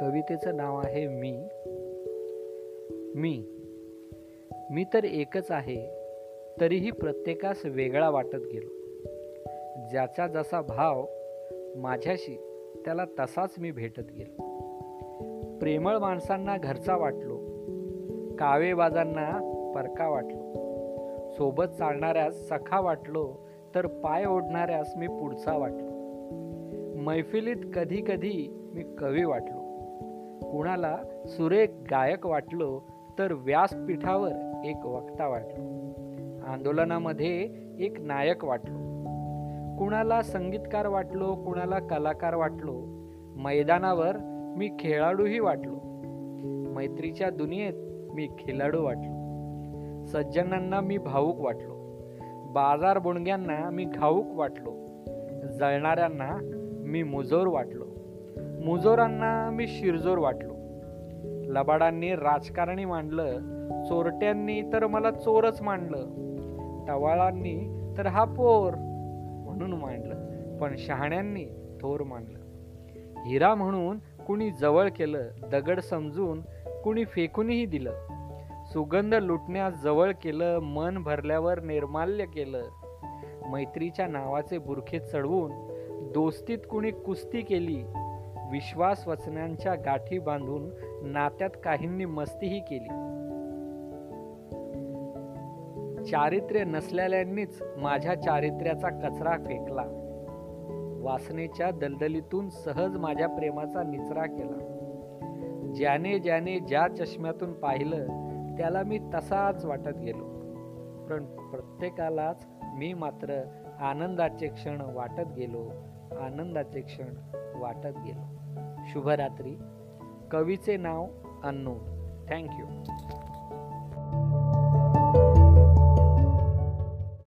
कवितेचं नाव आहे मी. मी. मी तर एकच आहे तरीही प्रत्येकास वेगळा वाटत गेलो. ज्याचा जसा भाव माझ्याशी त्याला तसाच मी भेटत गेलो. प्रेमळ माणसांना घरचा वाटलो कावेबाजांना परका वाटलो. सोबत चालणाऱ्यास सखा वाटलो तर पाय ओढणाऱ्यास मी पुढचा वाटलो. मैफिलीत कधी कधी मी कवी वाटलो. कुणाला सुरेख गायक वाटलो तर व्यासपीठावर एक वक्ता वाटलो. आंदोलनामध्ये एक नायक वाटलो. कुणाला संगीतकार वाटलो कुणाला कलाकार वाटलो मैदानावर मी खेळाडूही वाटलो. मैत्रीच्या दुनियेत मी खिलाडू वाटलो. सज्जनांना मी भाऊक वाटलो. बाजार बुणग्यांना मी घाऊक वाटलो. जळणाऱ्यांना मी मुजोर वाटलो. मुजोरांना मी शिरजोर वाटलो. लबाडांनी राजकारणी मांडलं चोरट्यांनी तर मला चोरच मांडलं टवाळांनी तर हा पोर म्हणून मांडलं पण शहाण्यांनी थोर मांडलं. हिरा म्हणून कुणी जवळ केलं दगड समजून कुणी फेकूनही दिलं. सुगंध लुटण्यास जवळ केलं मन भरल्यावर निर्माल्य केलं. मैत्रीच्या नावाचे बुरखे चढवून दोस्तीत कुणी कुस्ती केली विश्वास वचनांच्या गाठी बांधून नात्यात काहींनी मस्तीही केली. चारित्र्य नसलेल्यांनीच माझ्या चारित्र्याचा कचरा फेकला. वासनेच्या दलदलीतून सहज माझ्या प्रेमाचा निचरा केला. ज्याने ज्याने ज्या चष्म्यातून पाहिलं त्याला मी तसाच वाटत गेलो. पण प्रत्येकालाच मी मात्र आनंदाचे क्षण वाटत गेलो आनंदाचे क्षण वाटत गेलो. शुभरात्री. कवीचे नाव अननोन. थँक्यू